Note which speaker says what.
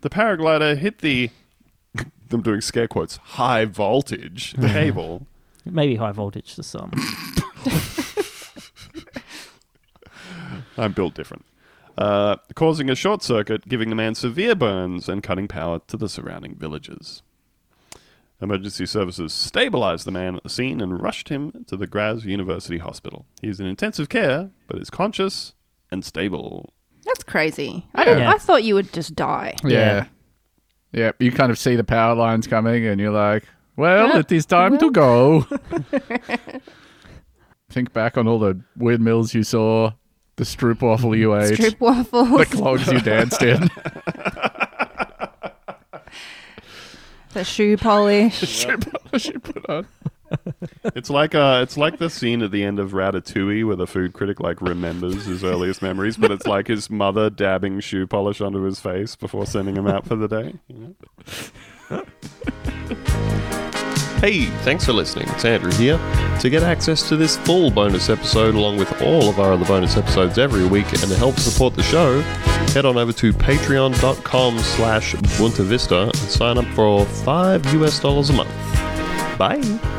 Speaker 1: the paraglider hit the. I'm doing scare quotes. High voltage cable.
Speaker 2: Maybe high voltage to some.
Speaker 1: I'm built different. Uh, causing a short circuit, giving the man severe burns and cutting power to the surrounding villages. Emergency services stabilized the man at the scene and rushed him to the Graz University Hospital. He is in intensive care, but is conscious and stable.
Speaker 3: That's crazy. I didn't.
Speaker 2: Yeah.
Speaker 3: I thought you would just die.
Speaker 4: Yeah. yeah. You kind of see the power lines coming and you're like, well,
Speaker 3: Yeah.
Speaker 4: it is time to go. Think back on all the windmills you saw, the stroop waffle you ate,
Speaker 3: Strip waffles.
Speaker 4: the clogs you danced in.
Speaker 3: the shoe polish.
Speaker 4: she put on.
Speaker 1: It's like uh, it's like the scene at the end of Ratatouille where the food critic like remembers his earliest memories, but it's like his mother dabbing shoe polish onto his face before sending him out for the day.
Speaker 5: Hey, thanks for listening. It's Andrew here. To get access to this full bonus episode along with all of our other bonus episodes every week and to help support the show, head on over to patreon.com slash Bunta Vista and sign up for five US dollars a month. Bye.